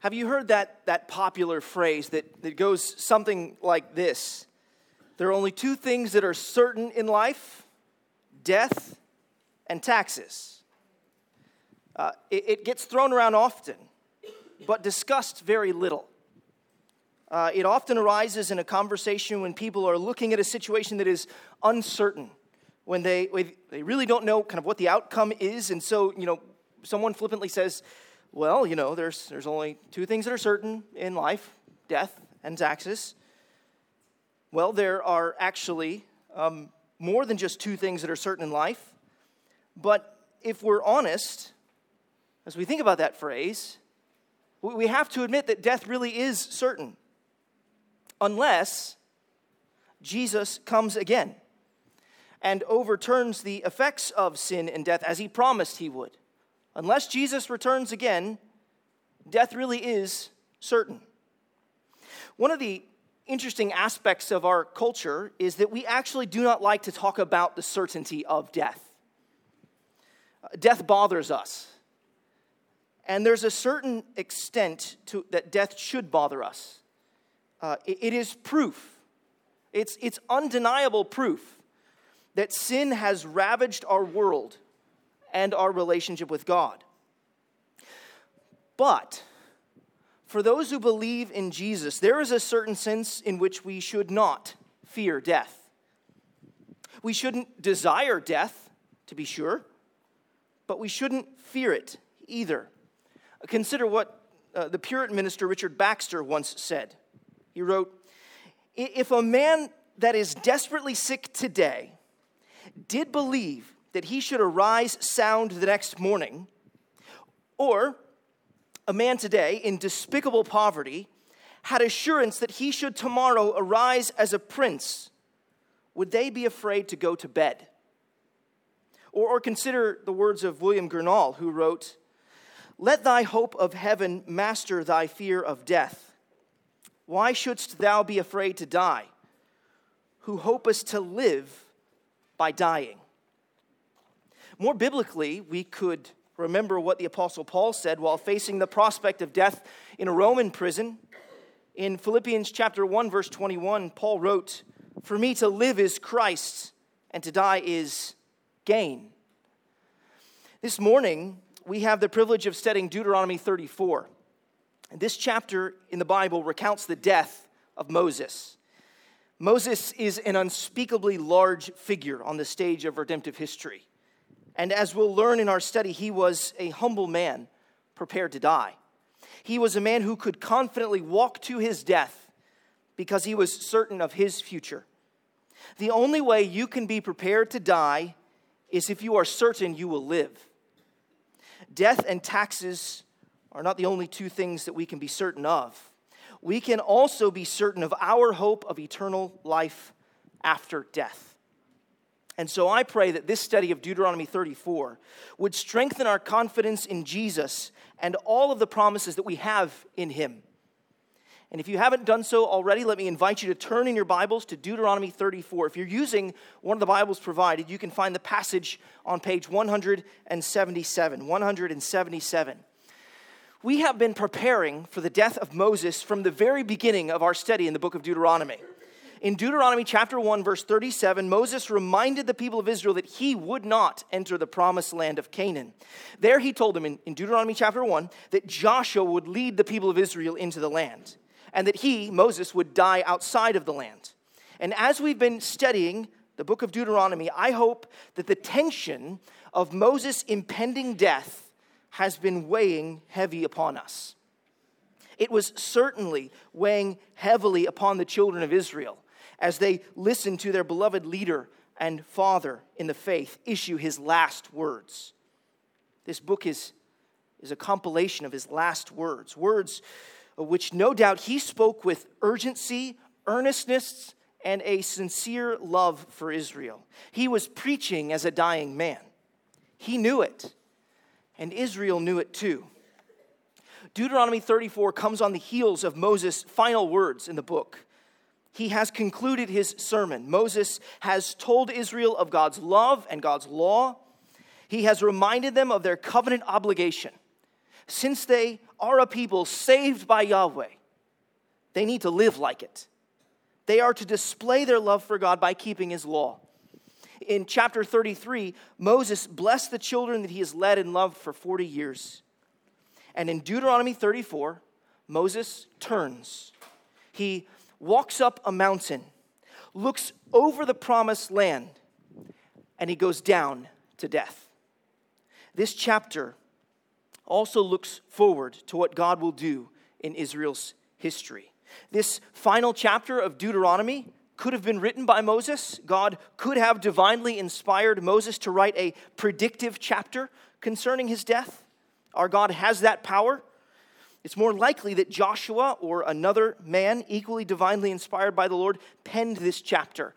Have you heard that, that popular phrase that, that goes something like this? There are only two things that are certain in life death and taxes. Uh, it, it, gets thrown around often, but discussed very little. Uh, it often arises in a conversation when people are looking at a situation that is uncertain, when they, when they really don't know kind of what the outcome is, and so, you know, someone flippantly says, well, you know, there's, there's only two things that are certain in life death and taxes. Well, there are actually um, more than just two things that are certain in life. But if we're honest, as we think about that phrase, we have to admit that death really is certain, unless Jesus comes again and overturns the effects of sin and death as he promised he would. Unless Jesus returns again, death really is certain. One of the interesting aspects of our culture is that we actually do not like to talk about the certainty of death. Death bothers us. And there's a certain extent to, that death should bother us. Uh, it, it is proof, it's, it's undeniable proof that sin has ravaged our world and our relationship with God. But for those who believe in Jesus, there is a certain sense in which we should not fear death. We shouldn't desire death, to be sure, but we shouldn't fear it either. Consider what uh, the Puritan minister Richard Baxter once said. He wrote If a man that is desperately sick today did believe that he should arise sound the next morning, or a man today in despicable poverty had assurance that he should tomorrow arise as a prince, would they be afraid to go to bed? Or, or consider the words of William Gurnall, who wrote, Let thy hope of heaven master thy fear of death. Why shouldst thou be afraid to die, who hopest to live by dying? More biblically, we could remember what the Apostle Paul said while facing the prospect of death in a Roman prison. In Philippians chapter 1, verse 21, Paul wrote, For me to live is Christ, and to die is gain. This morning, we have the privilege of studying Deuteronomy 34. And this chapter in the Bible recounts the death of Moses. Moses is an unspeakably large figure on the stage of redemptive history. And as we'll learn in our study, he was a humble man prepared to die. He was a man who could confidently walk to his death because he was certain of his future. The only way you can be prepared to die is if you are certain you will live. Death and taxes are not the only two things that we can be certain of. We can also be certain of our hope of eternal life after death. And so I pray that this study of Deuteronomy 34 would strengthen our confidence in Jesus and all of the promises that we have in him. And if you haven't done so already, let me invite you to turn in your Bibles to Deuteronomy 34. If you're using one of the Bibles provided, you can find the passage on page 177. 177. We have been preparing for the death of Moses from the very beginning of our study in the book of Deuteronomy in Deuteronomy chapter 1, verse 37, Moses reminded the people of Israel that he would not enter the promised land of Canaan. There he told them in, in Deuteronomy chapter 1 that Joshua would lead the people of Israel into the land and that he, Moses, would die outside of the land. And as we've been studying the book of Deuteronomy, I hope that the tension of Moses' impending death has been weighing heavy upon us. It was certainly weighing heavily upon the children of Israel as they listen to their beloved leader and father in the faith issue his last words. This book is, is a compilation of his last words, words which no doubt he spoke with urgency, earnestness, and a sincere love for Israel. He was preaching as a dying man. He knew it, and Israel knew it too. Deuteronomy 34 comes on the heels of Moses' final words in the book he has concluded his sermon. Moses has told Israel of God's love and God's law. He has reminded them of their covenant obligation. since they are a people saved by Yahweh, they need to live like it. They are to display their love for God by keeping his law. In chapter 33, Moses blessed the children that he has led and loved for 40 years. And in Deuteronomy 34, Moses turns. He walks up a mountain, looks over the promised land, and he goes down to death. This chapter also looks forward to what God will do in Israel's history. This final chapter of Deuteronomy could have been written by Moses. God could have divinely inspired Moses to write a predictive chapter concerning his death. Our God has that power. It's more likely that Joshua or another man, equally divinely inspired by the Lord, penned this chapter.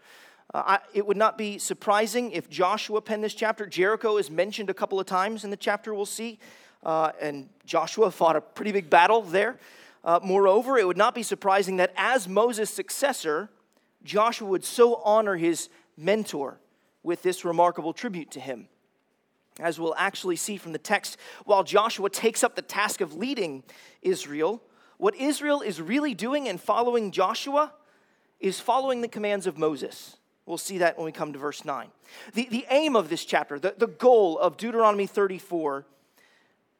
Uh, I, it would not be surprising if Joshua penned this chapter. Jericho is mentioned a couple of times in the chapter, we'll see. Uh, and Joshua fought a pretty big battle there. Uh, moreover, it would not be surprising that as Moses' successor, Joshua would so honor his mentor with this remarkable tribute to him. As we'll actually see from the text, while Joshua takes up the task of leading Israel, what Israel is really doing and following Joshua is following the commands of Moses. We'll see that when we come to verse 9. The, the aim of this chapter, the, the goal of Deuteronomy 34,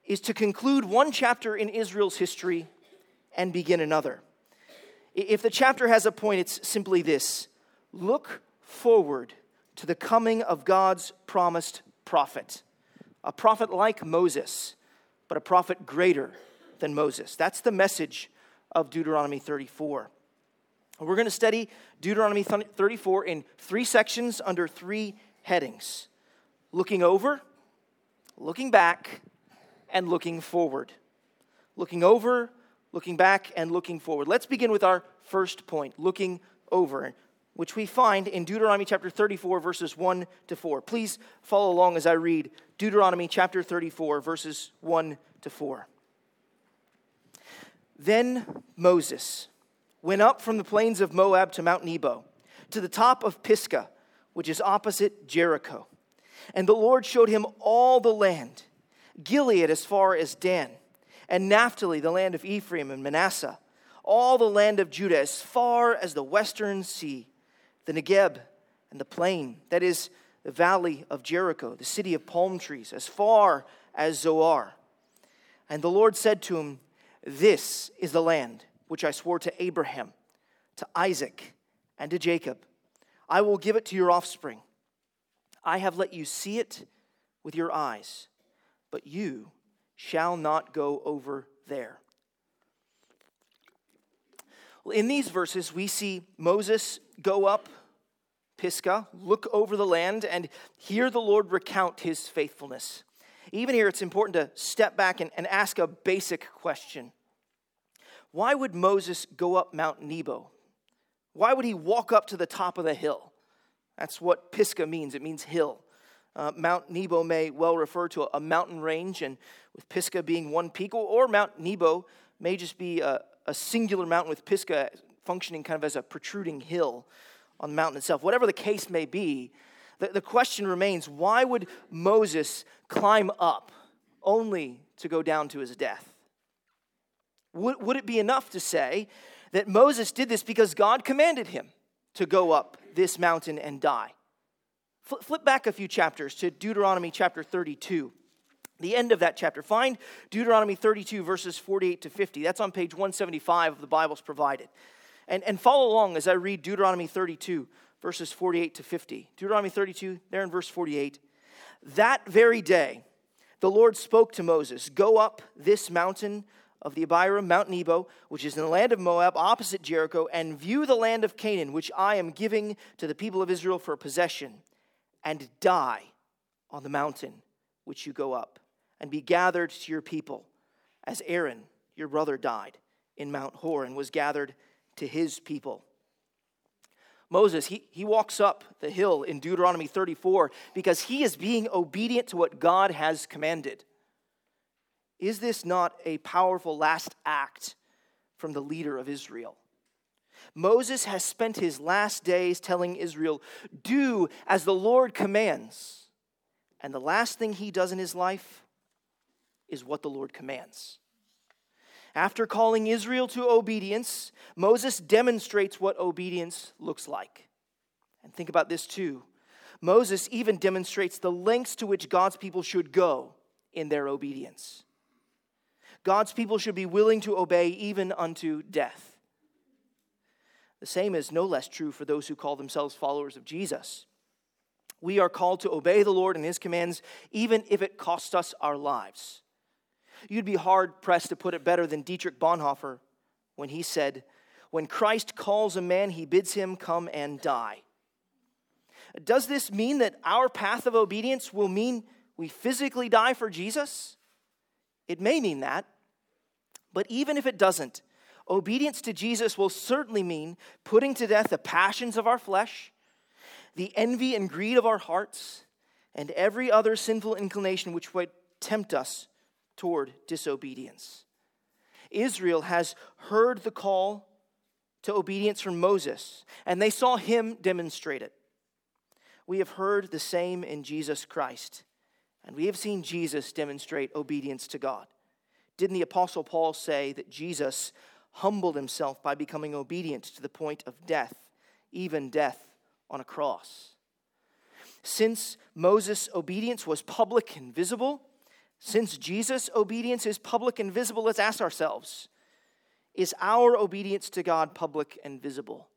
is to conclude one chapter in Israel's history and begin another. If the chapter has a point, it's simply this look forward to the coming of God's promised prophet, a prophet like Moses, but a prophet greater than Moses. That's the message of Deuteronomy 34. We're going to study Deuteronomy 34 in three sections under three headings looking over, looking back, and looking forward. Looking over, looking back, and looking forward. Let's begin with our first point looking over, which we find in Deuteronomy chapter 34, verses 1 to 4. Please follow along as I read Deuteronomy chapter 34, verses 1 to 4. Then Moses went up from the plains of Moab to Mount Nebo, to the top of Pisgah, which is opposite Jericho. And the Lord showed him all the land Gilead as far as Dan and Naphtali, the land of Ephraim and Manasseh, all the land of Judah as far as the western sea, the Negeb and the plain, that is, the valley of Jericho, the city of palm trees, as far as Zoar. And the Lord said to him, This is the land which I swore to Abraham, to Isaac, and to Jacob. I will give it to your offspring. I have let you see it with your eyes, but you shall not go over there. Well, in these verses, we see Moses go up Pisgah, look over the land, and hear the Lord recount his faithfulness. Even here, it's important to step back and, and ask a basic question Why would Moses go up Mount Nebo? Why would he walk up to the top of the hill? That's what Pisgah means. It means hill. Uh, Mount Nebo may well refer to a mountain range, and with Pisgah being one peak, or Mount Nebo may just be a, a singular mountain with Pisgah functioning kind of as a protruding hill on the mountain itself. Whatever the case may be, the, the question remains why would Moses climb up only to go down to his death? Would, would it be enough to say that Moses did this because God commanded him to go up this mountain and die? Flip back a few chapters to Deuteronomy chapter 32. The end of that chapter. Find Deuteronomy 32, verses 48 to 50. That's on page 175 of the Bibles provided. And, and follow along as I read Deuteronomy 32, verses 48 to 50. Deuteronomy 32, there in verse 48. That very day, the Lord spoke to Moses Go up this mountain of the Abarim, Mount Nebo, which is in the land of Moab, opposite Jericho, and view the land of Canaan, which I am giving to the people of Israel for possession and die on the mountain which you go up, and be gathered to your people, as Aaron, your brother, died in Mount Hor and was gathered to his people. Moses, he, he walks up the hill in Deuteronomy 34 because he is being obedient to what God has commanded. Is this not a powerful last act from the leader of Israel? Moses has spent his last days telling Israel, Do as the Lord commands. And the last thing he does in his life is what the Lord commands. After calling Israel to obedience, Moses demonstrates what obedience looks like. And think about this too. Moses even demonstrates the lengths to which God's people should go in their obedience. God's people should be willing to obey even unto death. The same is no less true for those who call themselves followers of Jesus. We are called to obey the Lord and his commands, even if it costs us our lives. You'd be hard pressed to put it better than Dietrich Bonhoeffer when he said, When Christ calls a man, he bids him come and die. Does this mean that our path of obedience will mean we physically die for Jesus? It may mean that. But even if it doesn't, obedience to Jesus will certainly mean putting to death the passions of our flesh, the envy and greed of our hearts, and every other sinful inclination which would tempt us toward disobedience. Israel has heard the call to obedience from Moses, and they saw him demonstrate it. We have heard the same in Jesus Christ. And we have seen Jesus demonstrate obedience to God. Didn't the Apostle Paul say that Jesus humbled himself by becoming obedient to the point of death, even death on a cross? Since Moses' obedience was public and visible, since Jesus' obedience is public and visible, let's ask ourselves is our obedience to God public and visible?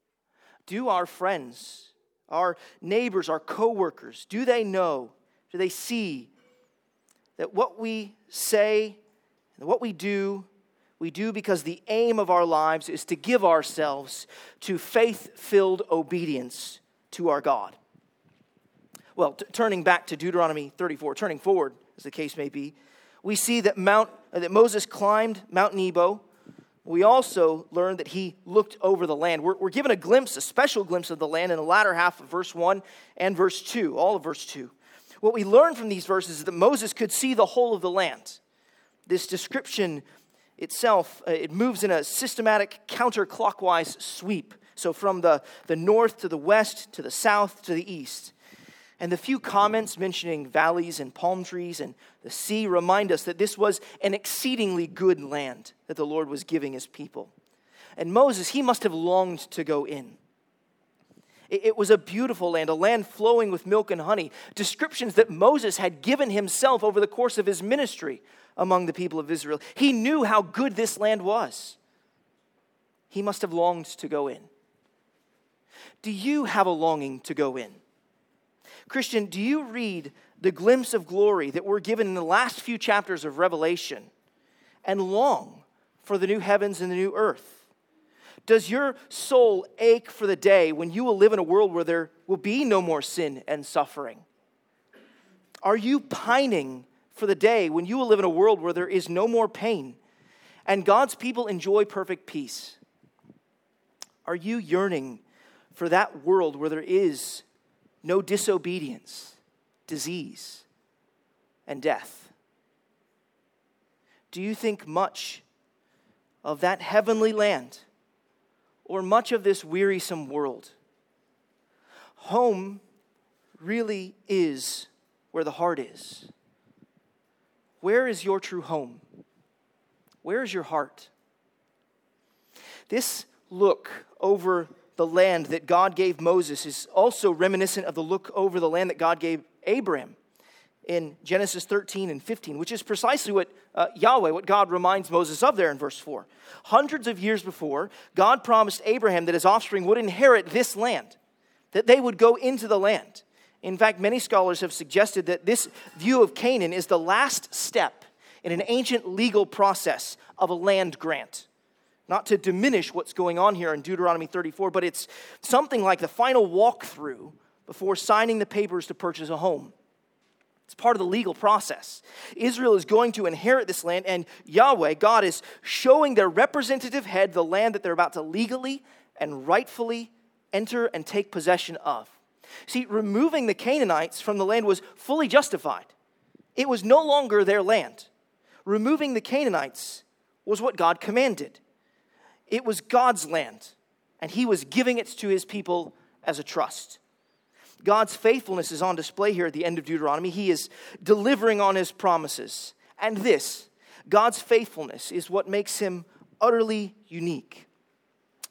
Do our friends, our neighbors, our coworkers, do they know, do they see that what we say and what we do, we do because the aim of our lives is to give ourselves to faith filled obedience to our God. Well, t- turning back to Deuteronomy 34, turning forward, as the case may be, we see that, Mount, uh, that Moses climbed Mount Nebo. We also learn that he looked over the land. We're, we're given a glimpse, a special glimpse of the land in the latter half of verse 1 and verse 2, all of verse 2 what we learn from these verses is that Moses could see the whole of the land. This description itself, uh, it moves in a systematic counterclockwise sweep. So from the, the north to the west, to the south, to the east. And the few comments mentioning valleys and palm trees and the sea remind us that this was an exceedingly good land that the Lord was giving his people. And Moses, he must have longed to go in. It was a beautiful land, a land flowing with milk and honey. Descriptions that Moses had given himself over the course of his ministry among the people of Israel. He knew how good this land was. He must have longed to go in. Do you have a longing to go in? Christian, do you read the glimpse of glory that we're given in the last few chapters of Revelation and long for the new heavens and the new earth? Does your soul ache for the day when you will live in a world where there will be no more sin and suffering? Are you pining for the day when you will live in a world where there is no more pain and God's people enjoy perfect peace? Are you yearning for that world where there is no disobedience, disease, and death? Do you think much of that heavenly land? or much of this wearisome world. Home really is where the heart is. Where is your true home? Where is your heart? This look over the land that God gave Moses is also reminiscent of the look over the land that God gave Abraham in Genesis 13 and 15, which is precisely what uh, Yahweh, what God reminds Moses of there in verse 4. Hundreds of years before, God promised Abraham that his offspring would inherit this land, that they would go into the land. In fact, many scholars have suggested that this view of Canaan is the last step in an ancient legal process of a land grant. Not to diminish what's going on here in Deuteronomy 34, but it's something like the final walkthrough before signing the papers to purchase a home. It's part of the legal process. Israel is going to inherit this land, and Yahweh, God, is showing their representative head the land that they're about to legally and rightfully enter and take possession of. See, removing the Canaanites from the land was fully justified, it was no longer their land. Removing the Canaanites was what God commanded, it was God's land, and He was giving it to His people as a trust. God's faithfulness is on display here at the end of Deuteronomy. He is delivering on his promises And this, God's faithfulness, is what makes him utterly unique.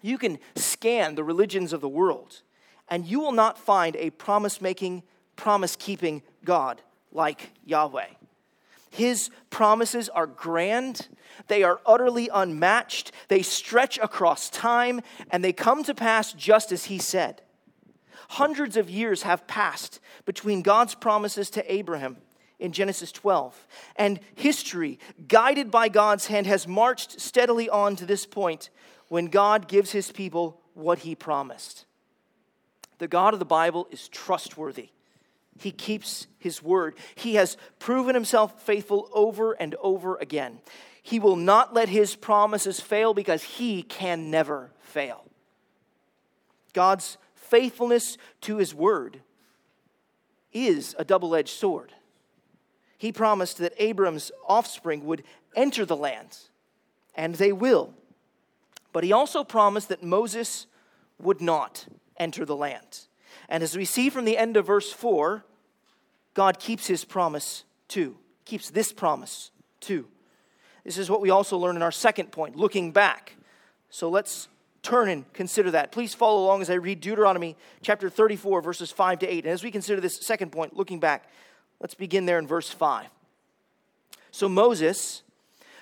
You can scan the religions of the world, and you will not find a promise making, promise keeping God like Yahweh. His promises are grand, they are utterly unmatched, they stretch across time, and they come to pass just as He said. Hundreds of years have passed between God's promises to Abraham in Genesis 12, and history, guided by God's hand, has marched steadily on to this point when God gives His people what He promised. The God of the Bible is trustworthy. He keeps his word. He has proven himself faithful over and over again. He will not let his promises fail because he can never fail. God's faithfulness to his word is a double edged sword. He promised that Abram's offspring would enter the land, and they will. But he also promised that Moses would not enter the land. And as we see from the end of verse 4, God keeps his promise too, keeps this promise too. This is what we also learn in our second point, looking back. So let's turn and consider that. Please follow along as I read Deuteronomy chapter 34, verses 5 to 8. And as we consider this second point, looking back, let's begin there in verse 5. So Moses,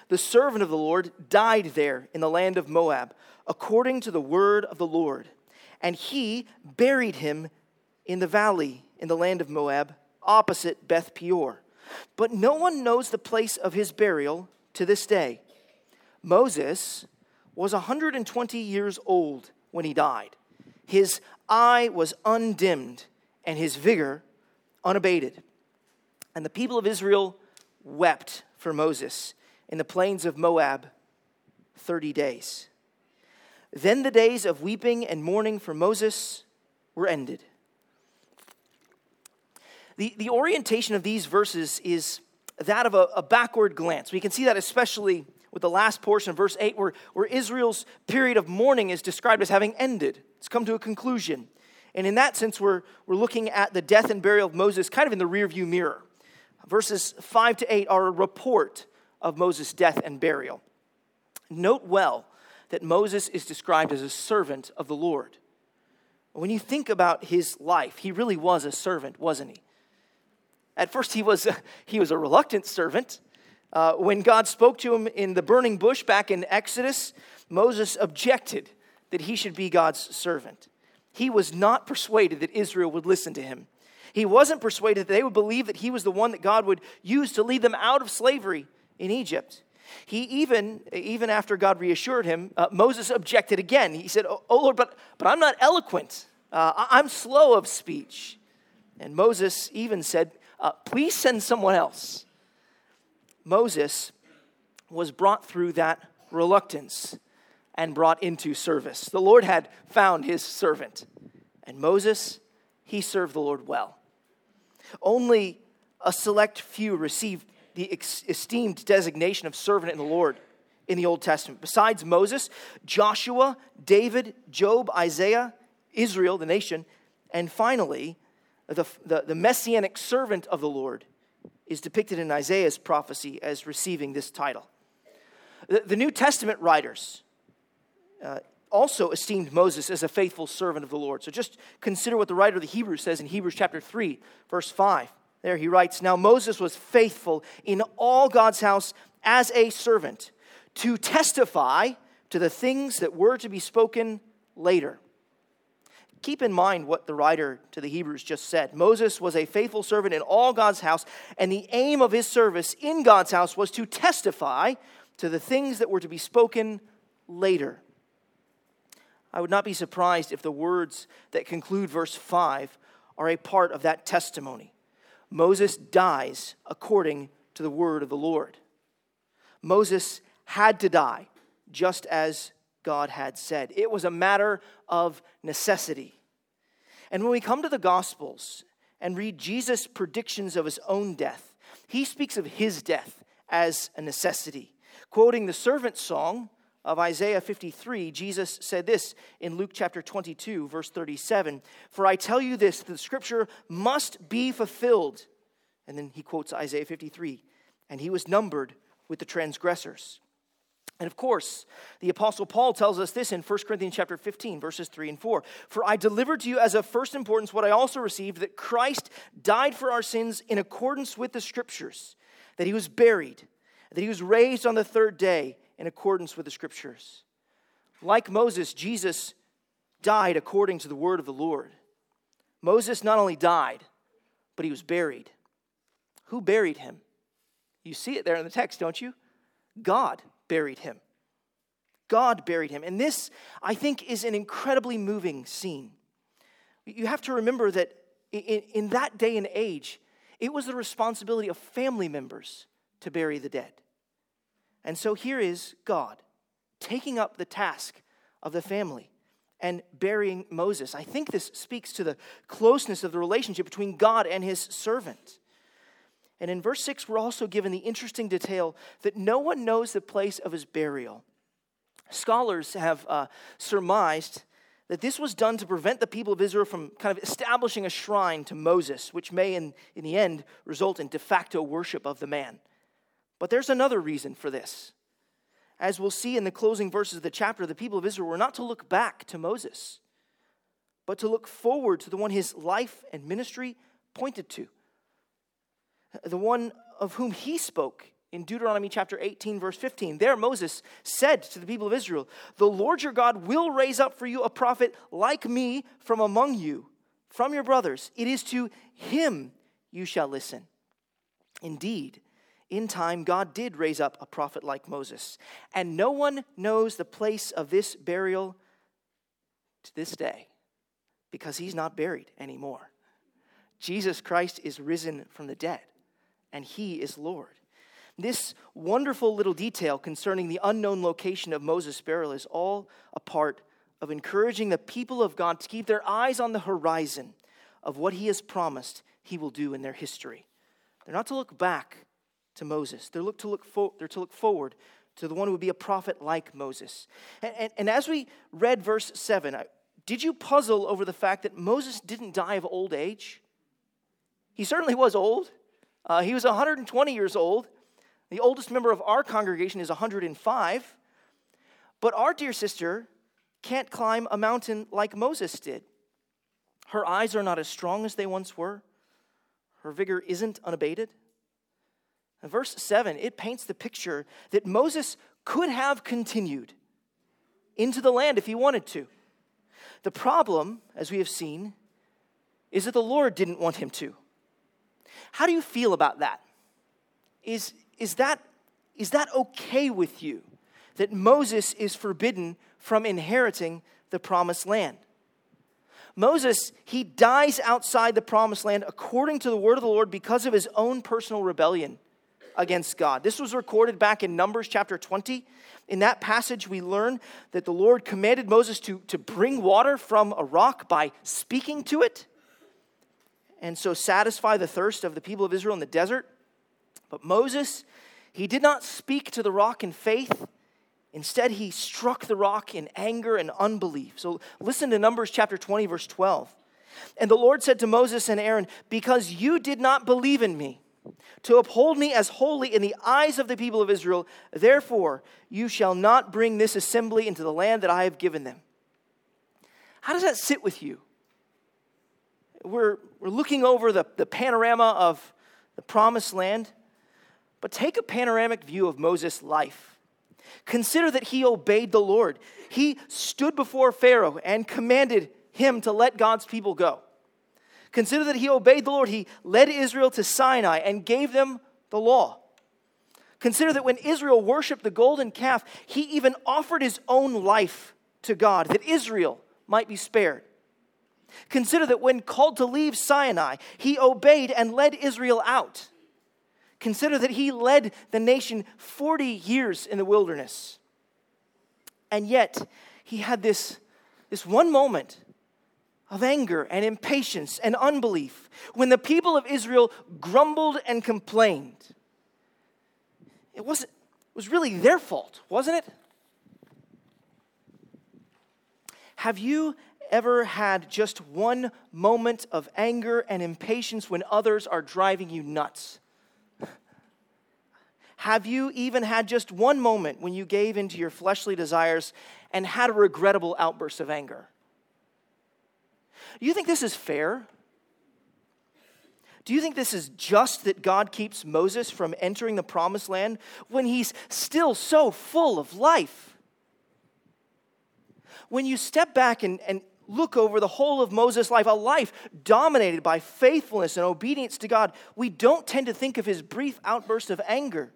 the servant of the Lord, died there in the land of Moab, according to the word of the Lord and he buried him in the valley in the land of Moab, opposite Beth Peor. But no one knows the place of his burial to this day. Moses was 120 years old when he died. His eye was undimmed and his vigor unabated. And the people of Israel wept for Moses in the plains of Moab 30 days. Then the days of weeping and mourning for Moses were ended. The, the orientation of these verses is that of a, a backward glance. We can see that especially with the last portion verse 8, where, where Israel's period of mourning is described as having ended. It's come to a conclusion. And in that sense, we're, we're looking at the death and burial of Moses kind of in the rearview mirror. Verses 5 to 8 are a report of Moses' death and burial. Note well that Moses is described as a servant of the Lord. When you think about his life, he really was a servant, wasn't he? At first, he was he was a reluctant servant. Uh, when God spoke to him in the burning bush back in Exodus, Moses objected that he should be God's servant. He was not persuaded that Israel would listen to him. He wasn't persuaded that they would believe that he was the one that God would use to lead them out of slavery in Egypt. He even, even after God reassured him, uh, Moses objected again. He said, Oh, oh Lord, but, but I'm not eloquent. Uh, I'm slow of speech. And Moses even said, uh, Please send someone else. Moses was brought through that reluctance and brought into service. The Lord had found his servant. And Moses, he served the Lord well. Only a select few received the esteemed designation of servant in the Lord in the Old Testament. Besides Moses, Joshua, David, Job, Isaiah, Israel, the nation, and finally, the, the, the messianic servant of the Lord is depicted in Isaiah's prophecy as receiving this title. The, the New Testament writers uh, also esteemed Moses as a faithful servant of the Lord. So just consider what the writer of the Hebrews says in Hebrews chapter 3, verse 5. There he writes Now Moses was faithful in all God's house as a servant to testify to the things that were to be spoken later. Keep in mind what the writer to the Hebrews just said. Moses was a faithful servant in all God's house, and the aim of his service in God's house was to testify to the things that were to be spoken later. I would not be surprised if the words that conclude verse 5 are a part of that testimony. Moses dies according to the word of the Lord. Moses had to die, just as God had said. It was a matter of necessity. And when we come to the Gospels and read Jesus' predictions of his own death, he speaks of his death as a necessity. Quoting the servant song, of Isaiah 53, Jesus said this in Luke chapter 22, verse 37 For I tell you this, the scripture must be fulfilled. And then he quotes Isaiah 53 and he was numbered with the transgressors. And of course, the apostle Paul tells us this in 1 Corinthians chapter 15 verses 3 and 4. For I delivered to you as of first importance what I also received that Christ died for our sins in accordance with the scriptures, that he was buried, that he was raised on the third day in accordance with the scriptures. Like Moses, Jesus died according to the word of the Lord. Moses not only died, but he was buried. Who buried him? You see it there in the text, don't you? God buried him. God buried him. And this, I think, is an incredibly moving scene. You have to remember that in, in, that day and age, it was the responsibility of family members to bury the dead. And so here is God taking up the task of the family and burying Moses. I think this speaks to the closeness of the relationship between God and his servant. And in verse 6, we're also given the interesting detail that no one knows the place of his burial. Scholars have uh, surmised that this was done to prevent the people of Israel from kind of establishing a shrine to Moses, which may, in, in the end, result in de facto worship of the man. But there's another reason for this. As we'll see in the closing verses of the chapter, the people of Israel were not to look back to Moses, but to look forward to the one his life and ministry pointed to the one of whom he spoke in Deuteronomy chapter 18, verse 15. There, Moses said to the people of Israel, The Lord your God will raise up for you a prophet like me from among you, from your brothers. It is to him you shall listen. Indeed, in time, God did raise up a prophet like Moses, and no one knows the place of this burial to this day because he's not buried anymore. Jesus Christ is risen from the dead and he is Lord. This wonderful little detail concerning the unknown location of Moses' burial is all a part of encouraging the people of God to keep their eyes on the horizon of what he has promised he will do in their history. They're not to look back to Moses, they're, look to look fo- they're to look forward to the one who would be a prophet like Moses. And, and, and as we read verse 7, did you puzzle over the fact that Moses didn't die of old age? He certainly was old. Uh, he was 120 years old. The oldest member of our congregation is 105. But our dear sister can't climb a mountain like Moses did. Her eyes are not as strong as they once were, her vigor isn't unabated. Verse 7, it paints the picture that Moses could have continued into the land if he wanted to. The problem, as we have seen, is that the Lord didn't want him to. How do you feel about that? Is, is that? is that okay with you that Moses is forbidden from inheriting the promised land? Moses, he dies outside the promised land according to the word of the Lord because of his own personal rebellion against God. This was recorded back in Numbers chapter 20. In that passage, we learn that the Lord commanded Moses to, to bring water from a rock by speaking to it and so satisfy the thirst of the people of Israel in the desert. But Moses, he did not speak to the rock in faith. Instead, he struck the rock in anger and unbelief. So listen to Numbers chapter 20, verse 12. And the Lord said to Moses and Aaron, Because you did not believe in me, to uphold me as holy in the eyes of the people of Israel, therefore you shall not bring this assembly into the land that I have given them. How does that sit with you? we're, we're looking over the, the panorama of the promised land, but take a panoramic view of Moses' life. Consider that he obeyed the Lord. He stood before Pharaoh and commanded him to let God's people go. Consider that he obeyed the Lord. He led Israel to Sinai and gave them the law. Consider that when Israel worshiped the golden calf, he even offered his own life to God that Israel might be spared. Consider that when called to leave Sinai, he obeyed and led Israel out. Consider that he led the nation 40 years in the wilderness. And yet, he had this, this one moment of anger and impatience and unbelief when the people of Israel grumbled and complained. It, wasn't, it was really their fault, wasn't it? Have you ever had just one moment of anger and impatience when others are driving you nuts? Have you even had just one moment when you gave into your fleshly desires and had a regrettable outburst of anger? Do you think this is fair? Do you think this is just that God keeps Moses from entering the promised land when he's still so full of life? When you step back and, and look over the whole of Moses' life, a life dominated by faithfulness and obedience to God, we don't tend to think of his brief outburst of anger.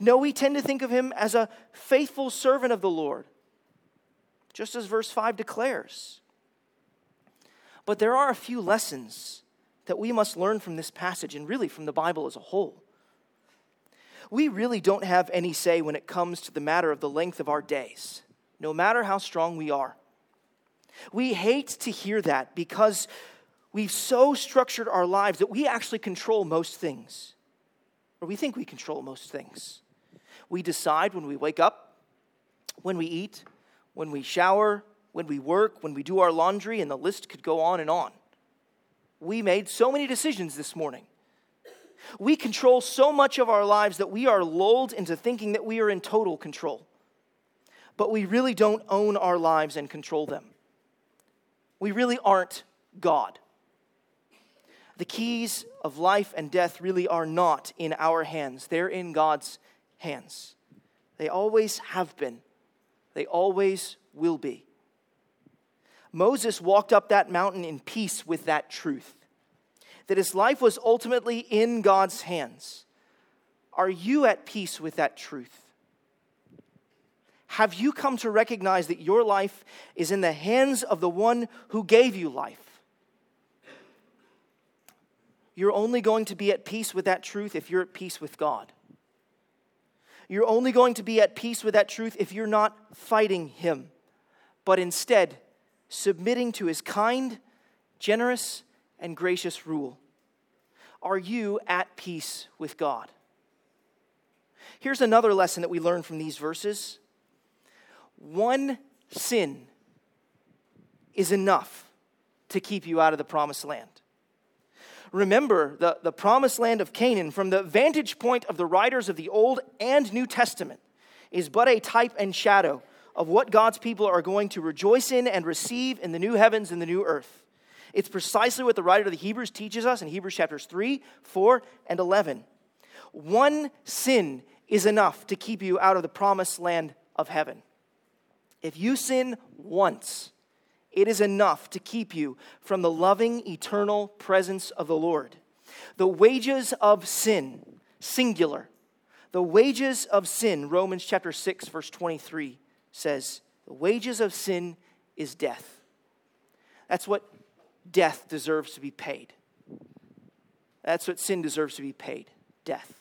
No, we tend to think of him as a faithful servant of the Lord, just as verse 5 declares. But there are a few lessons that we must learn from this passage and really from the Bible as a whole. We really don't have any say when it comes to the matter of the length of our days, no matter how strong we are. We hate to hear that because we've so structured our lives that we actually control most things, or we think we control most things. We decide when we wake up, when we eat, when we shower, when we work, when we do our laundry, and the list could go on and on. We made so many decisions this morning. We control so much of our lives that we are lulled into thinking that we are in total control. But we really don't own our lives and control them. We really aren't God. The keys of life and death really are not in our hands, they're in God's hands. They always have been, they always will be. Moses walked up that mountain in peace with that truth that his life was ultimately in God's hands. Are you at peace with that truth? Have you come to recognize that your life is in the hands of the one who gave you life? You're only going to be at peace with that truth if you're at peace with God. You're only going to be at peace with that truth if you're not fighting Him, but instead submitting to his kind, generous, and gracious rule? Are you at peace with God? Here's another lesson that we learn from these verses one sin is enough to keep you out of the promised land. Remember, the, the promised land of Canaan, from the vantage point of the writers of the Old and New Testament, is but a type and shadow of what God's people are going to rejoice in and receive in the new heavens and the new earth. It's precisely what the writer of the Hebrews teaches us in Hebrews chapters 3, 4, and 11. One sin is enough to keep you out of the promised land of heaven. If you sin once, it is enough to keep you from the loving, eternal presence of the Lord. The wages of sin, singular, the wages of sin, Romans chapter 6, verse 23 says, The wages of sin is death. That's what death deserves to be paid. That's what sin deserves to be paid death.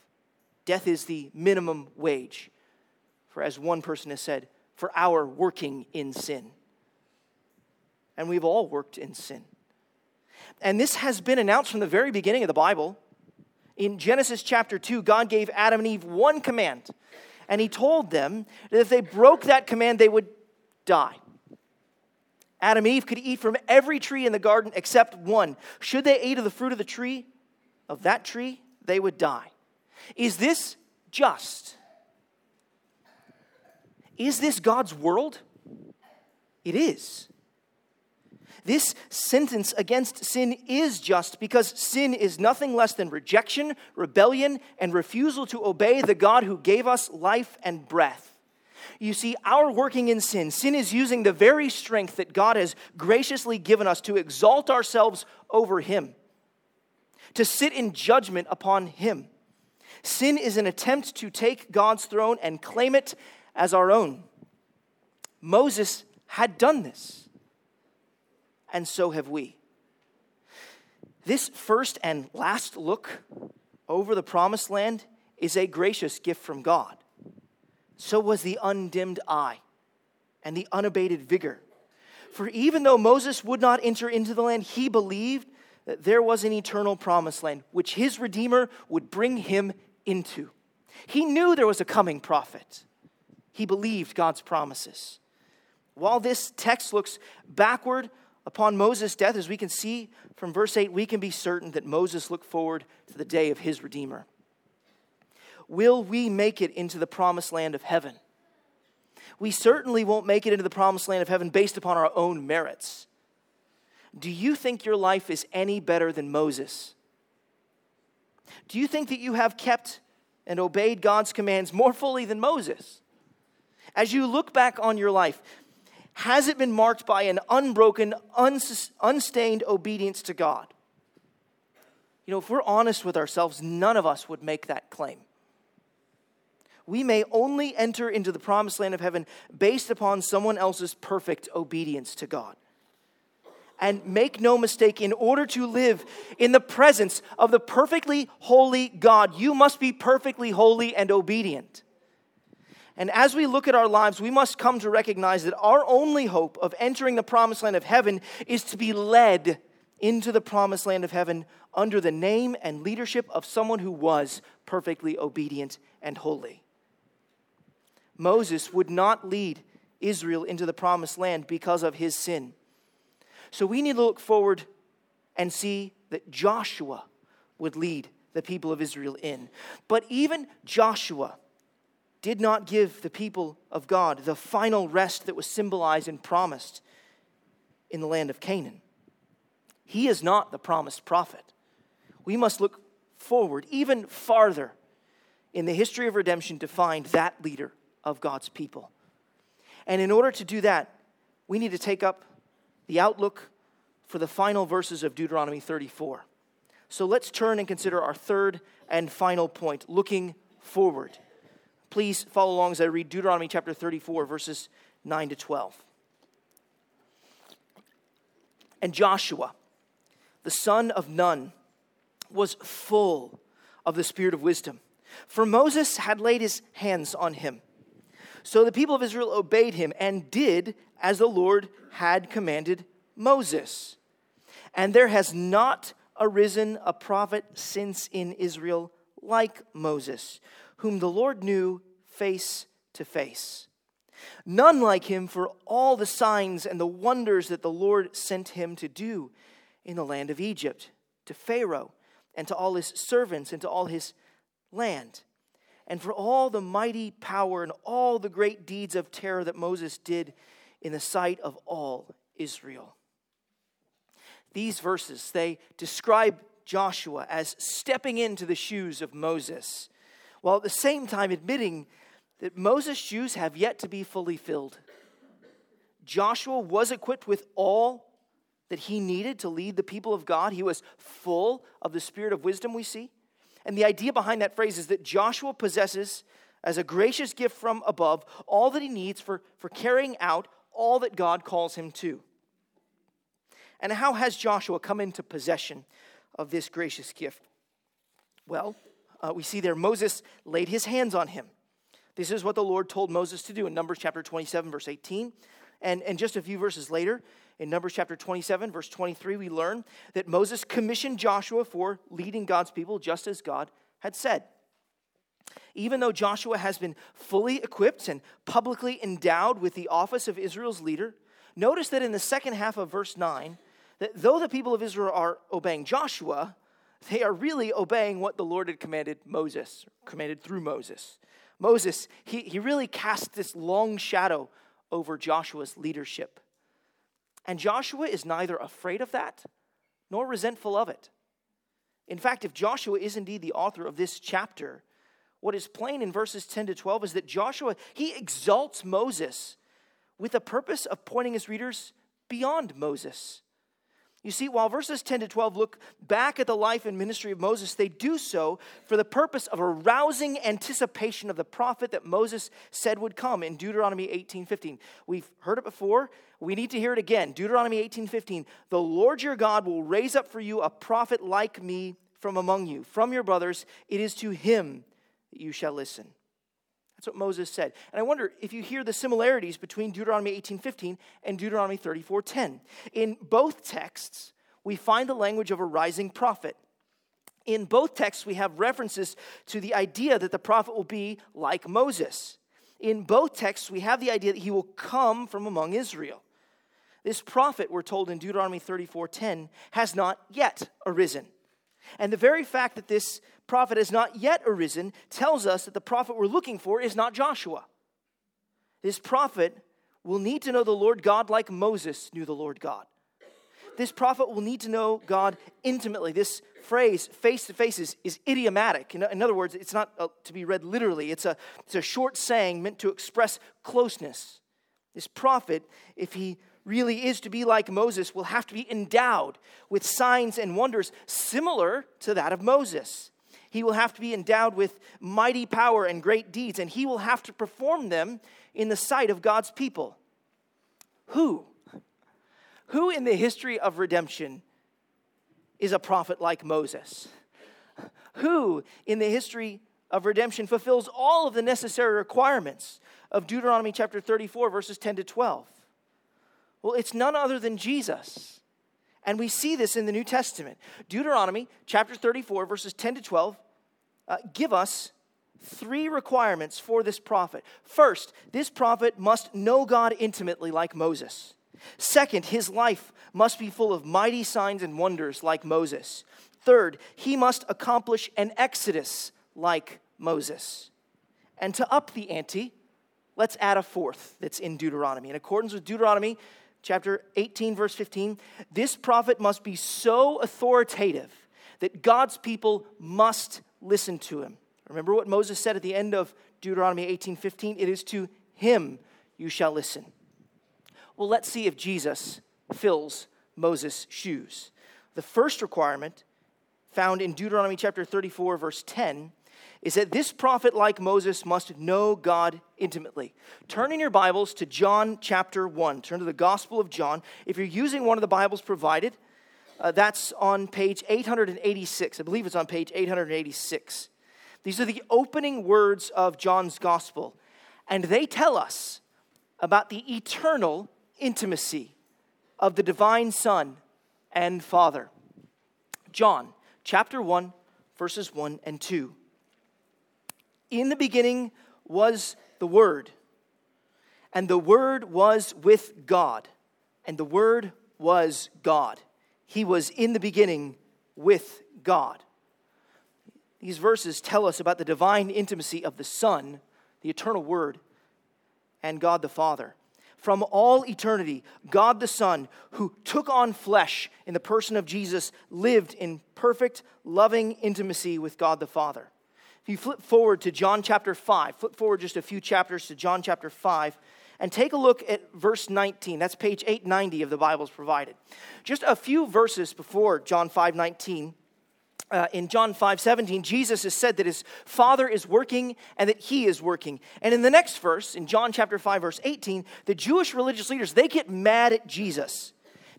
Death is the minimum wage for, as one person has said, for our working in sin. And we've all worked in sin. And this has been announced from the very beginning of the Bible. In Genesis chapter 2, God gave Adam and Eve one command and he told them that if they broke that command, they would die. Adam and Eve could eat from every tree in the garden except one. Should they eat of the fruit of the tree, of that tree, they would die. Is this just? Is this God's world? It is. This sentence against sin is just because sin is nothing less than rejection, rebellion, and refusal to obey the God who gave us life and breath. You see, our working in sin, sin is using the very strength that God has graciously given us to exalt ourselves over Him, to sit in judgment upon Him. Sin is an attempt to take God's throne and claim it as our own. Moses had done this and so have we. This first and last look over the promised land is a gracious gift from God. So was the undimmed eye and the unabated vigor. For even though Moses would not enter into the land, he believed that there was an eternal promised land which his Redeemer would bring him into. He knew there was a coming prophet. He believed God's promises. While this text looks backward upon Moses' death, as we can see from verse 8, we can be certain that Moses looked forward to the day of his Redeemer. will we make it into the promised land of heaven? We certainly won't make it into the promised land of heaven based upon our own merits. Do you think your life is any better than Moses? Do you think that you have kept and obeyed God's commands more fully than Moses? As you look back on your life, has it been marked by an unbroken, unstained obedience to God? You know, if we're honest with ourselves, none of us would make that claim. We may only enter into the promised land of heaven based upon someone else's perfect obedience to God. And make no mistake, in order to live in the presence of the perfectly holy God, you must be perfectly holy and obedient. And as we look at our lives, we must come to recognize that our only hope of entering the promised land of heaven is to be led into the promised land of heaven under the name and leadership of someone who was perfectly obedient and holy. Moses would not lead Israel into the promised land because of his sin. So we need to look forward and see that Joshua would lead the people of Israel in. But even Joshua did not give the people of God the final rest that was symbolized and promised in the land of Canaan. He is not the promised prophet. We must look forward even farther in the history of redemption to find that leader of God's people. And in order to do that, we need to take up the outlook for the final verses of Deuteronomy 34. So let's turn and consider our third and final point looking forward. Please follow along as I read Deuteronomy chapter 34, verses 9 to 12. And Joshua, the son of Nun, was full of the spirit of wisdom, for Moses had laid his hands on him. So the people of Israel obeyed him and did as the Lord had commanded Moses. And there has not arisen a prophet since in Israel like Moses whom the Lord knew face to face. None like him for all the signs and the wonders that the Lord sent him to do in the land of Egypt, to Pharaoh and to all his servants and to all his land, and for all the mighty power and all the great deeds of terror that Moses did in the sight of all Israel. These verses, they describe Joshua as stepping into the shoes of Moses while at the same time admitting that Moses' shoes have yet to be fully filled. Joshua was equipped with all that he needed to lead the people of God. He was full of the spirit of wisdom, we see. And the idea behind that phrase is that Joshua possesses, as a gracious gift from above, all that he needs for, for carrying out all that God calls him to. And how has Joshua come into possession of this gracious gift? Well, uh, we see there Moses laid his hands on him. This is what the Lord told Moses to do in Numbers chapter 27, verse 18. And, and just a few verses later, in Numbers chapter 27, verse 23, we learn that Moses commissioned Joshua for leading God's people just as God had said. Even though Joshua has been fully equipped and publicly endowed with the office of Israel's leader, notice that in the second half of verse 9, that though the people of Israel are obeying Joshua, they are really obeying what the Lord had commanded Moses, commanded through Moses. Moses, he, he really cast this long shadow over Joshua's leadership. And Joshua is neither afraid of that nor resentful of it. In fact, if Joshua is indeed the author of this chapter, what is plain in verses 10 to 12 is that Joshua, he exalts Moses with the purpose of pointing his readers beyond Moses you see, while verses 10 to 12 look back at the life and ministry of Moses, they do so for the purpose of arousing anticipation of the prophet that Moses said would come in Deuteronomy 18:15. We've heard it before, we need to hear it again. Deuteronomy 18:15, "The Lord your God will raise up for you a prophet like me from among you, from your brothers, it is to him that you shall listen." That's what Moses said. And I wonder if you hear the similarities between Deuteronomy 18:15 and Deuteronomy 34:10. In both texts, we find the language of a rising prophet. In both texts, we have references to the idea that the prophet will be like Moses. In both texts, we have the idea that he will come from among Israel. This prophet, we're told in Deuteronomy 34:10, has not yet arisen. And the very fact that this prophet has not yet arisen tells us that the prophet we're looking for is not Joshua. This prophet will need to know the Lord God like Moses knew the Lord God. This prophet will need to know God intimately. This phrase, face to face, is, idiomatic. In, in, other words, it's not uh, to be read literally, it's a, it's a short saying meant to express closeness. This prophet, if he really is to be like Moses, will have to be endowed with signs and wonders similar to that of Moses. He will have to be endowed with mighty power and great deeds, and he will have to perform them in the sight of God's people. Who? Who in the history of redemption is a prophet like Moses? Who in the history of redemption fulfills all of the necessary requirements of Deuteronomy chapter 34, verses 10 to 12? Well, it's none other than Jesus. And we see this in the New Testament. Deuteronomy chapter 34, verses 10 to 12, uh, give us three requirements for this prophet. First, this prophet must know God intimately, like Moses. Second, his life must be full of mighty signs and wonders, like Moses. Third, he must accomplish an exodus, like Moses. And to up the ante, let's add a fourth that's in Deuteronomy. In accordance with Deuteronomy chapter 18, verse 15, this prophet must be so authoritative that God's people must listen to him. Remember what Moses said at the end of Deuteronomy 18, 15? It is to him you shall listen. Well, let's see if Jesus fills Moses' shoes. The first requirement, found in Deuteronomy chapter 34, verse 10, is that this prophet, like Moses, must know God intimately. Turn in your Bibles to John chapter 1. Turn to the Gospel of John. If you're using one of the Bibles provided, uh, that's on page 886. I believe it's on page 886. These are the opening words of John's Gospel, and they tell us about the eternal intimacy of the divine Son and Father. John chapter 1, verses 1 and 2. In the beginning was the Word, and the Word was with God, and the Word was God. He was in the beginning with God. These verses tell us about the divine intimacy of the Son, the eternal Word, and God the Father. From all eternity, God the Son, who took on flesh in the person of Jesus, lived in perfect, loving intimacy with God the Father. If you flip forward to John chapter 5, flip forward just a few chapters to John chapter 5, and take a look at verse 19. That's page 890 of the Bibles provided. Just a few verses before John 5 19. Uh, in John 5 17, Jesus has said that his Father is working and that he is working. And in the next verse, in John chapter 5, verse 18, the Jewish religious leaders, they get mad at Jesus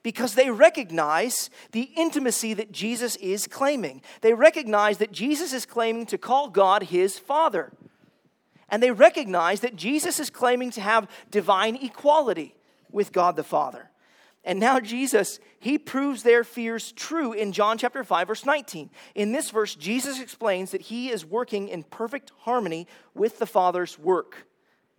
because they recognize the intimacy that Jesus is claiming. They recognize that Jesus is claiming to call God his Father. And they recognize that Jesus is claiming to have divine equality with God the Father. And now Jesus, he proves their fears true in John chapter 5 verse 19. In this verse Jesus explains that he is working in perfect harmony with the Father's work.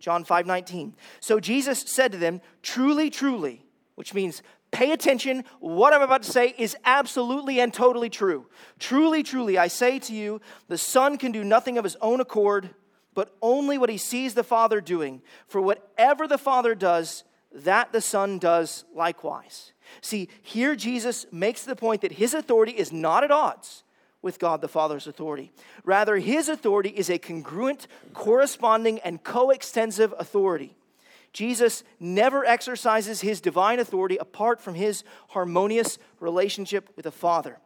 John 5:19. So Jesus said to them, "Truly, truly," which means Pay attention. What I'm about to say is absolutely and totally true. Truly, truly, I say to you, the Son can do nothing of his own accord, but only what he sees the Father doing. For whatever the Father does, that the Son does likewise. See, here Jesus makes the point that his authority is not at odds with God the Father's authority. Rather, his authority is a congruent, corresponding, and coextensive authority. Jesus never exercises his divine authority apart from his harmonious relationship with the Father.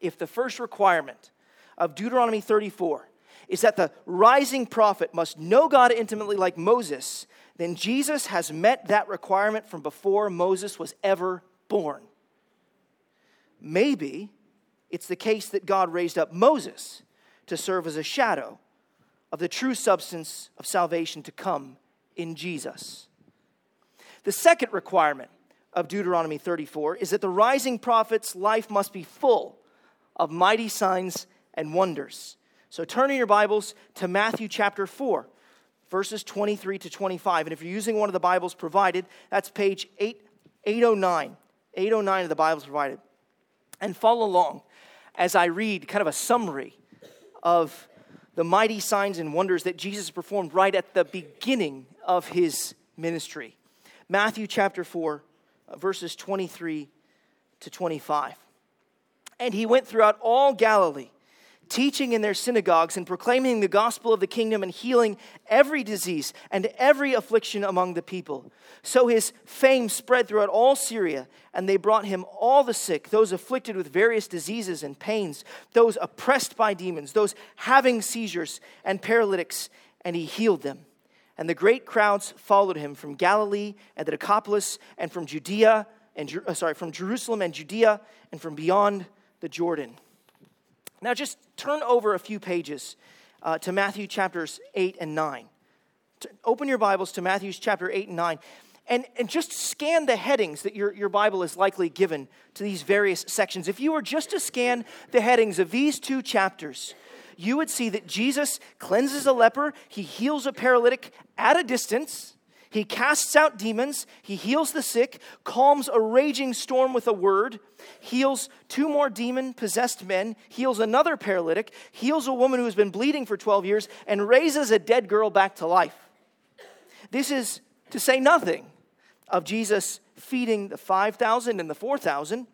If the first requirement of Deuteronomy 34 is that the rising prophet must know God intimately like Moses, then Jesus has met that requirement from before Moses was ever born. Maybe it's the case that God raised up Moses to serve as a shadow of the true substance of salvation to come in Jesus. The second requirement of Deuteronomy 34 is that the rising prophet's life must be full of mighty signs and wonders. So turn in your Bibles to Matthew chapter 4, verses 23 to 25. And if you're using one of the Bibles provided, that's page 8, 809. 809 of the Bibles provided. And follow along as I read kind of a summary of the mighty signs and wonders that Jesus performed right at the beginning of his ministry. Matthew chapter 4, uh, verses 23 to 25. And he went throughout all Galilee teaching in their synagogues and proclaiming the gospel of the kingdom and healing every disease and every affliction among the people. So his fame spread throughout all Syria, and they brought him all the sick, those afflicted with various diseases and pains, those oppressed by demons, those having seizures and paralytics, and he healed them. And the great crowds followed him from Galilee and the Decapolis and from Judea and uh, sorry, from Jerusalem and Judea and from beyond the Jordan. Now, just turn over a few pages uh, to Matthew chapters 8 and 9. To open your Bibles to Matthew's chapter 8 and 9. And, and just scan the headings that your, your Bible is likely given to these various sections. If you were just to scan the headings of these two chapters, you would see that Jesus cleanses a leper, he heals a paralytic at a distance, he casts out demons, he heals the sick, calms a raging storm with a word, heals two more demon possessed men, heals another paralytic, heals a woman who has been bleeding for 12 years, and raises a dead girl back to life. This is to say nothing of Jesus feeding the 5,000 and the 4,000.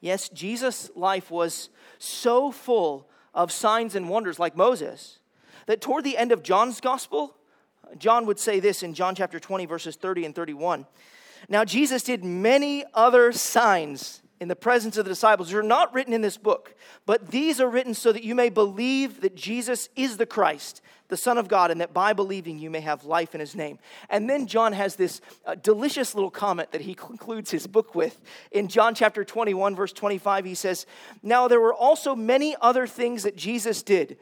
Yes, Jesus' life was so full of signs and wonders like Moses that toward the end of John's gospel, John would say this in John chapter 20, verses 30 and 31. Now, Jesus did many other signs in the presence of the disciples. They're not written in this book, but these are written so that you may believe that Jesus is the Christ, the Son of God, and that by believing you may have life in his name. And then John has this uh, delicious little comment that he concludes his book with. In John chapter 21, verse 25, he says, Now there were also many other things that Jesus did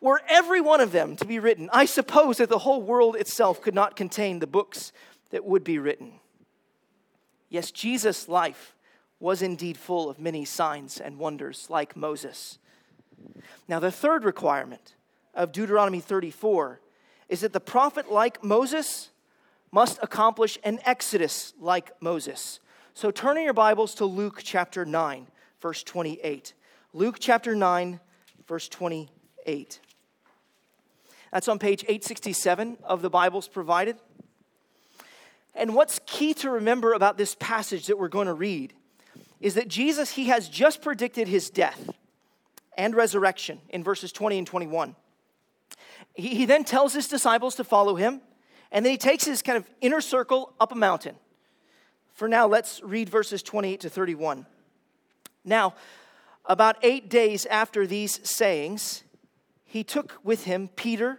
were every one of them to be written, I suppose that the whole world itself could not contain the books that would be written. Yes, Jesus' life was indeed full of many signs and wonders, like Moses. Now, the third requirement of Deuteronomy 34 is that the prophet, like Moses, must accomplish an exodus like Moses. So turn in your Bibles to Luke chapter 9, verse 28. Luke chapter 9, verse 28. That's on page 867 of the Bibles provided. And what's key to remember about this passage that we're going to read is that Jesus, he has just predicted his death and resurrection in verses 20 and 21. He, he then tells his disciples to follow him, and then he takes his kind of inner circle up a mountain. For now, let's read verses 28 to 31. Now, about eight days after these sayings, he took with him Peter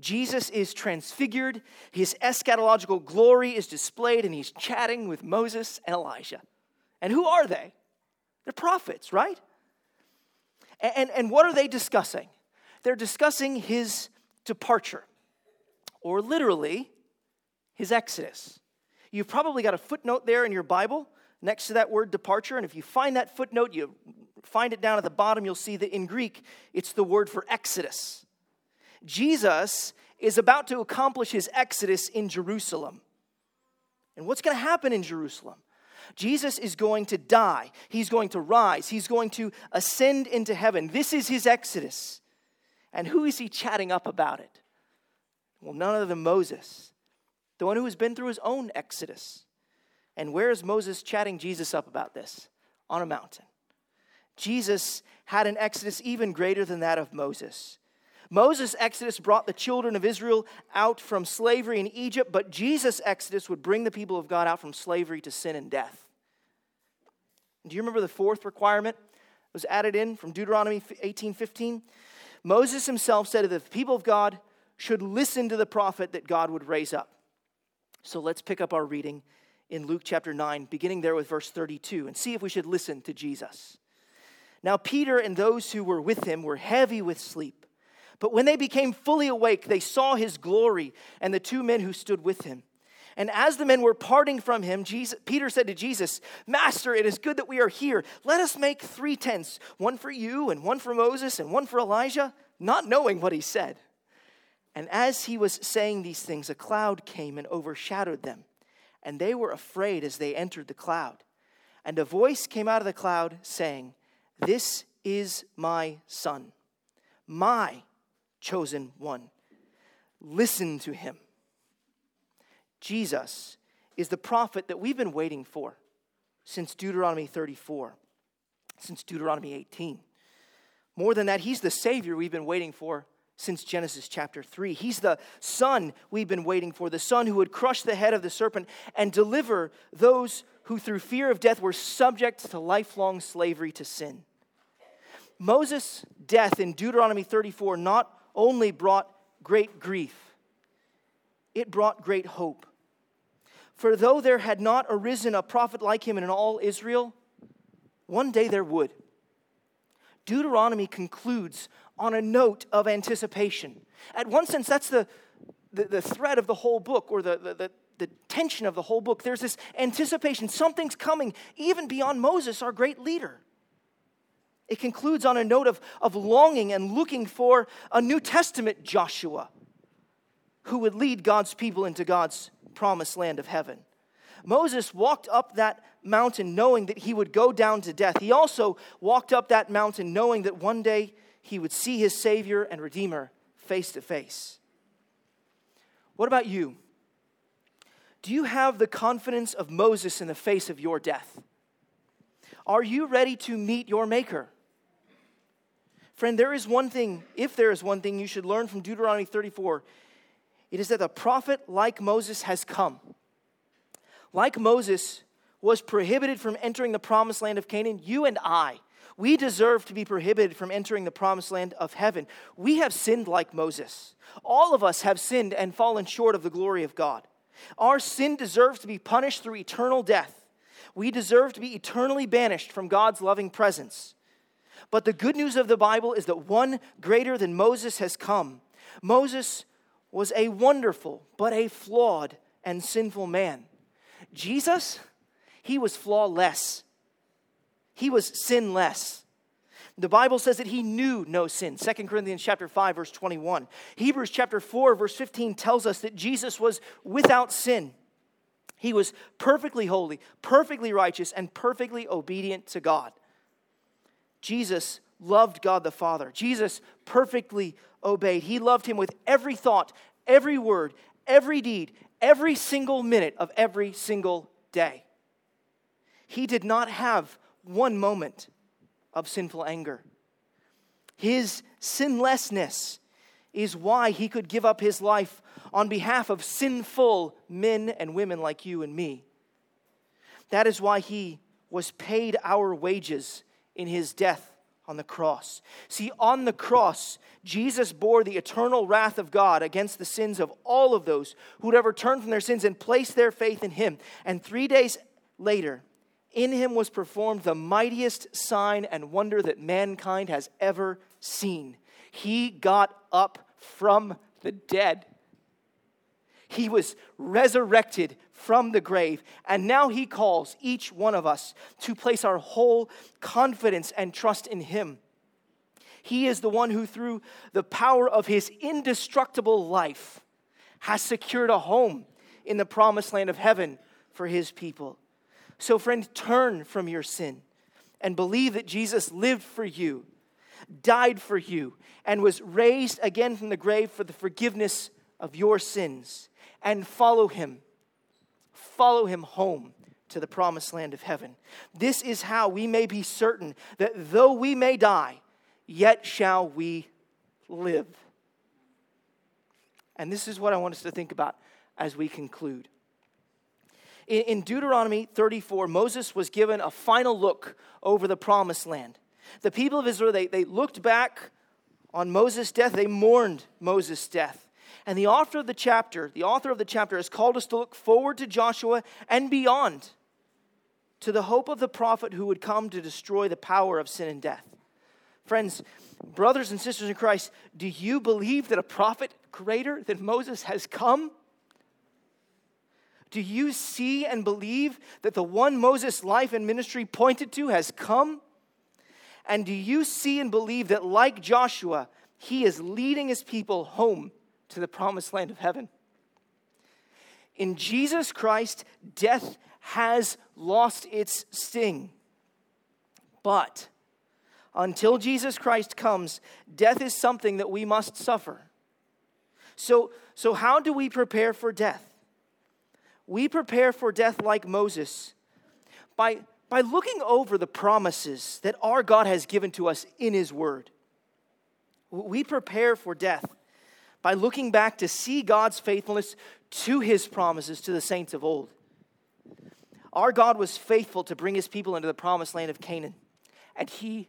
Jesus is transfigured, his eschatological glory is displayed, and he's chatting with Moses and Elijah. And who are they? They're prophets, right? And, and, and what are they discussing? They're discussing his departure, or literally, his exodus. You've probably got a footnote there in your Bible next to that word departure, and if you find that footnote, you find it down at the bottom, you'll see that in Greek, it's the word for exodus. Jesus is about to accomplish his exodus in Jerusalem. And what's going to happen in Jerusalem? Jesus is going to die. He's going to rise. He's going to ascend into heaven. This is his exodus. And who is he chatting up about it? Well, none other than Moses, the one who has been through his own exodus. And where is Moses chatting Jesus up about this? On a mountain. Jesus had an exodus even greater than that of Moses. Moses' exodus brought the children of Israel out from slavery in Egypt, but Jesus' exodus would bring the people of God out from slavery to sin and death. Do you remember the fourth requirement that was added in from Deuteronomy 18:15? Moses himself said that the people of God should listen to the prophet that God would raise up. So let's pick up our reading in Luke chapter 9, beginning there with verse 32, and see if we should listen to Jesus. Now, Peter and those who were with him were heavy with sleep. But when they became fully awake, they saw his glory and the two men who stood with him. And as the men were parting from him, Jesus, Peter said to Jesus, Master, it is good that we are here. Let us make three tents one for you, and one for Moses, and one for Elijah, not knowing what he said. And as he was saying these things, a cloud came and overshadowed them. And they were afraid as they entered the cloud. And a voice came out of the cloud saying, This is my son, my chosen one. Listen to him. Jesus is the prophet that we've been waiting for since Deuteronomy 34, since Deuteronomy 18. More than that, he's the Savior we've been waiting for since Genesis chapter 3. He's the Son we've been waiting for, the Son who would crush the head of the serpent and deliver those who, through fear of death, were subject to lifelong slavery to sin. Moses' death in Deuteronomy 34 not only brought great grief, it brought great hope. For though there had not arisen a prophet like him in all Israel, one day there would. Deuteronomy concludes on a note of anticipation. At one sense, that's the, the, the thread of the whole book or the, the, the, the tension of the whole book. There's this anticipation. Something's coming, even beyond Moses, our great leader. It concludes on a note of, of longing and looking for a New Testament Joshua who would lead God's people into God's promised land of heaven. Moses walked up that mountain knowing that he would go down to death. He also walked up that mountain knowing that one day he would see his Savior and Redeemer face to face. What about you? Do you have the confidence of Moses in the face of your death? Are you ready to meet your Maker? Friend, there is one thing, if there is one thing you should learn from Deuteronomy 34, it is that a prophet like Moses has come. Like Moses was prohibited from entering the promised land of Canaan, you and I, we deserve to be prohibited from entering the promised land of heaven. We have sinned like Moses. All of us have sinned and fallen short of the glory of God. Our sin deserves to be punished through eternal death. We deserve to be eternally banished from God's loving presence. But the good news of the Bible is that one greater than Moses has come. Moses was a wonderful, but a flawed and sinful man. Jesus, he was flawless. He was sinless. The Bible says that he knew no sin. 2 Corinthians chapter 5 verse 21. Hebrews chapter 4 verse 15 tells us that Jesus was without sin. He was perfectly holy, perfectly righteous and perfectly obedient to God. Jesus loved God the Father. Jesus perfectly obeyed. He loved him with every thought, every word, every deed, every single minute of every single day. He did not have one moment of sinful anger. His sinlessness is why he could give up his life on behalf of sinful men and women like you and me. That is why he was paid our wages in his death on the cross. See, on the cross, Jesus bore the eternal wrath of God against the sins of all of those who would ever turn from their sins and place their faith in him. And three days later, in him was performed the mightiest sign and wonder that mankind has ever seen. He got up from the dead. He was resurrected from the grave. And now he calls each one of us to place our whole confidence and trust in him. He is the one who, through the power of his indestructible life, has secured a home in the promised land of heaven for his people. So, friend, turn from your sin and believe that Jesus lived for you, died for you, and was raised again from the grave for the forgiveness of your sins and follow him. Follow him home to the promised land of heaven. This is how we may be certain that though we may die, yet shall we live. And this is what I want us to think about as we conclude. In, Deuteronomy 34, Moses was given a final look over the promised land. The people of Israel, they, they looked back on Moses' death, they mourned Moses' death. And the author of the chapter, the author of the chapter has called us to look forward to Joshua and beyond. to the hope of the prophet who would come to destroy the power of sin and death. Friends, brothers and sisters in Christ, do you believe that a prophet greater than Moses has come? Do you see and believe that the one Moses' life and ministry pointed to has come? And do you see and believe that, like Joshua, he is leading his people home to the promised land of heaven? In Jesus Christ, death has lost its sting. But until Jesus Christ comes, death is something that we must suffer. So, so how do we prepare for death? We prepare for death like Moses by, by looking over the promises that our God has given to us in His Word. We prepare for death by looking back to see God's faithfulness to his promises to the saints of old. Our God was faithful to bring his people into the promised land of Canaan, and he,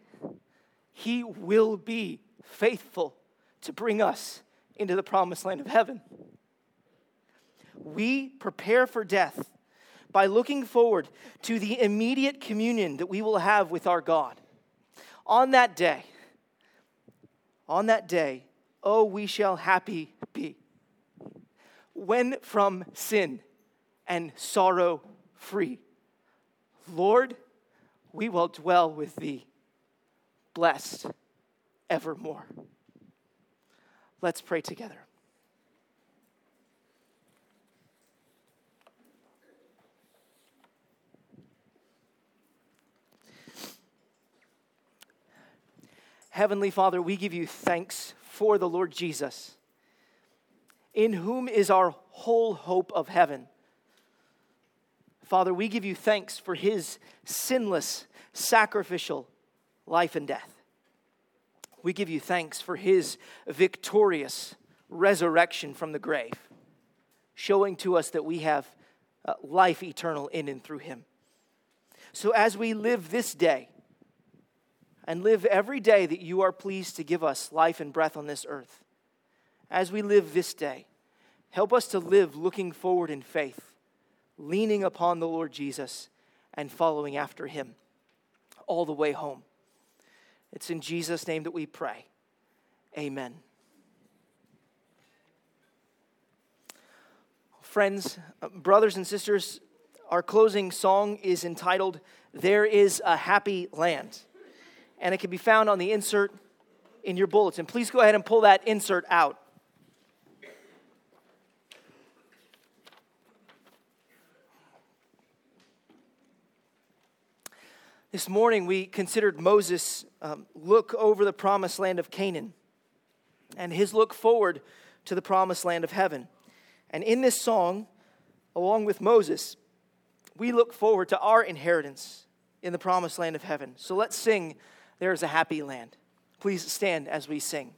he will be faithful to bring us into the promised land of heaven. We prepare for death by looking forward to the immediate communion that we will have with our God. On that day, on that day, oh, we shall happy be. When from sin and sorrow free, Lord, we will dwell with thee, blessed evermore. Let's pray together. Heavenly Father, we give you thanks for the Lord Jesus, in whom is our whole hope of heaven. Father, we give you thanks for his sinless, sacrificial life and death. We give you thanks for his victorious resurrection from the grave, showing to us that we have uh, life eternal in and through him. So as we live this day, and live every day that you are pleased to give us life and breath on this earth. As we live this day, help us to live looking forward in faith, leaning upon the Lord Jesus and following after him all the way home. It's in Jesus' name that we pray. Amen. Friends, uh, brothers and sisters, our closing song is entitled, There is a Happy Land and it can be found on the insert in your bulletin. Please go ahead and pull that insert out. This morning we considered Moses' um, look over the promised land of Canaan and his look forward to the promised land of heaven. And in this song, along with Moses, we look forward to our inheritance in the promised land of heaven. So let's sing there is a happy land. Please stand as we sing.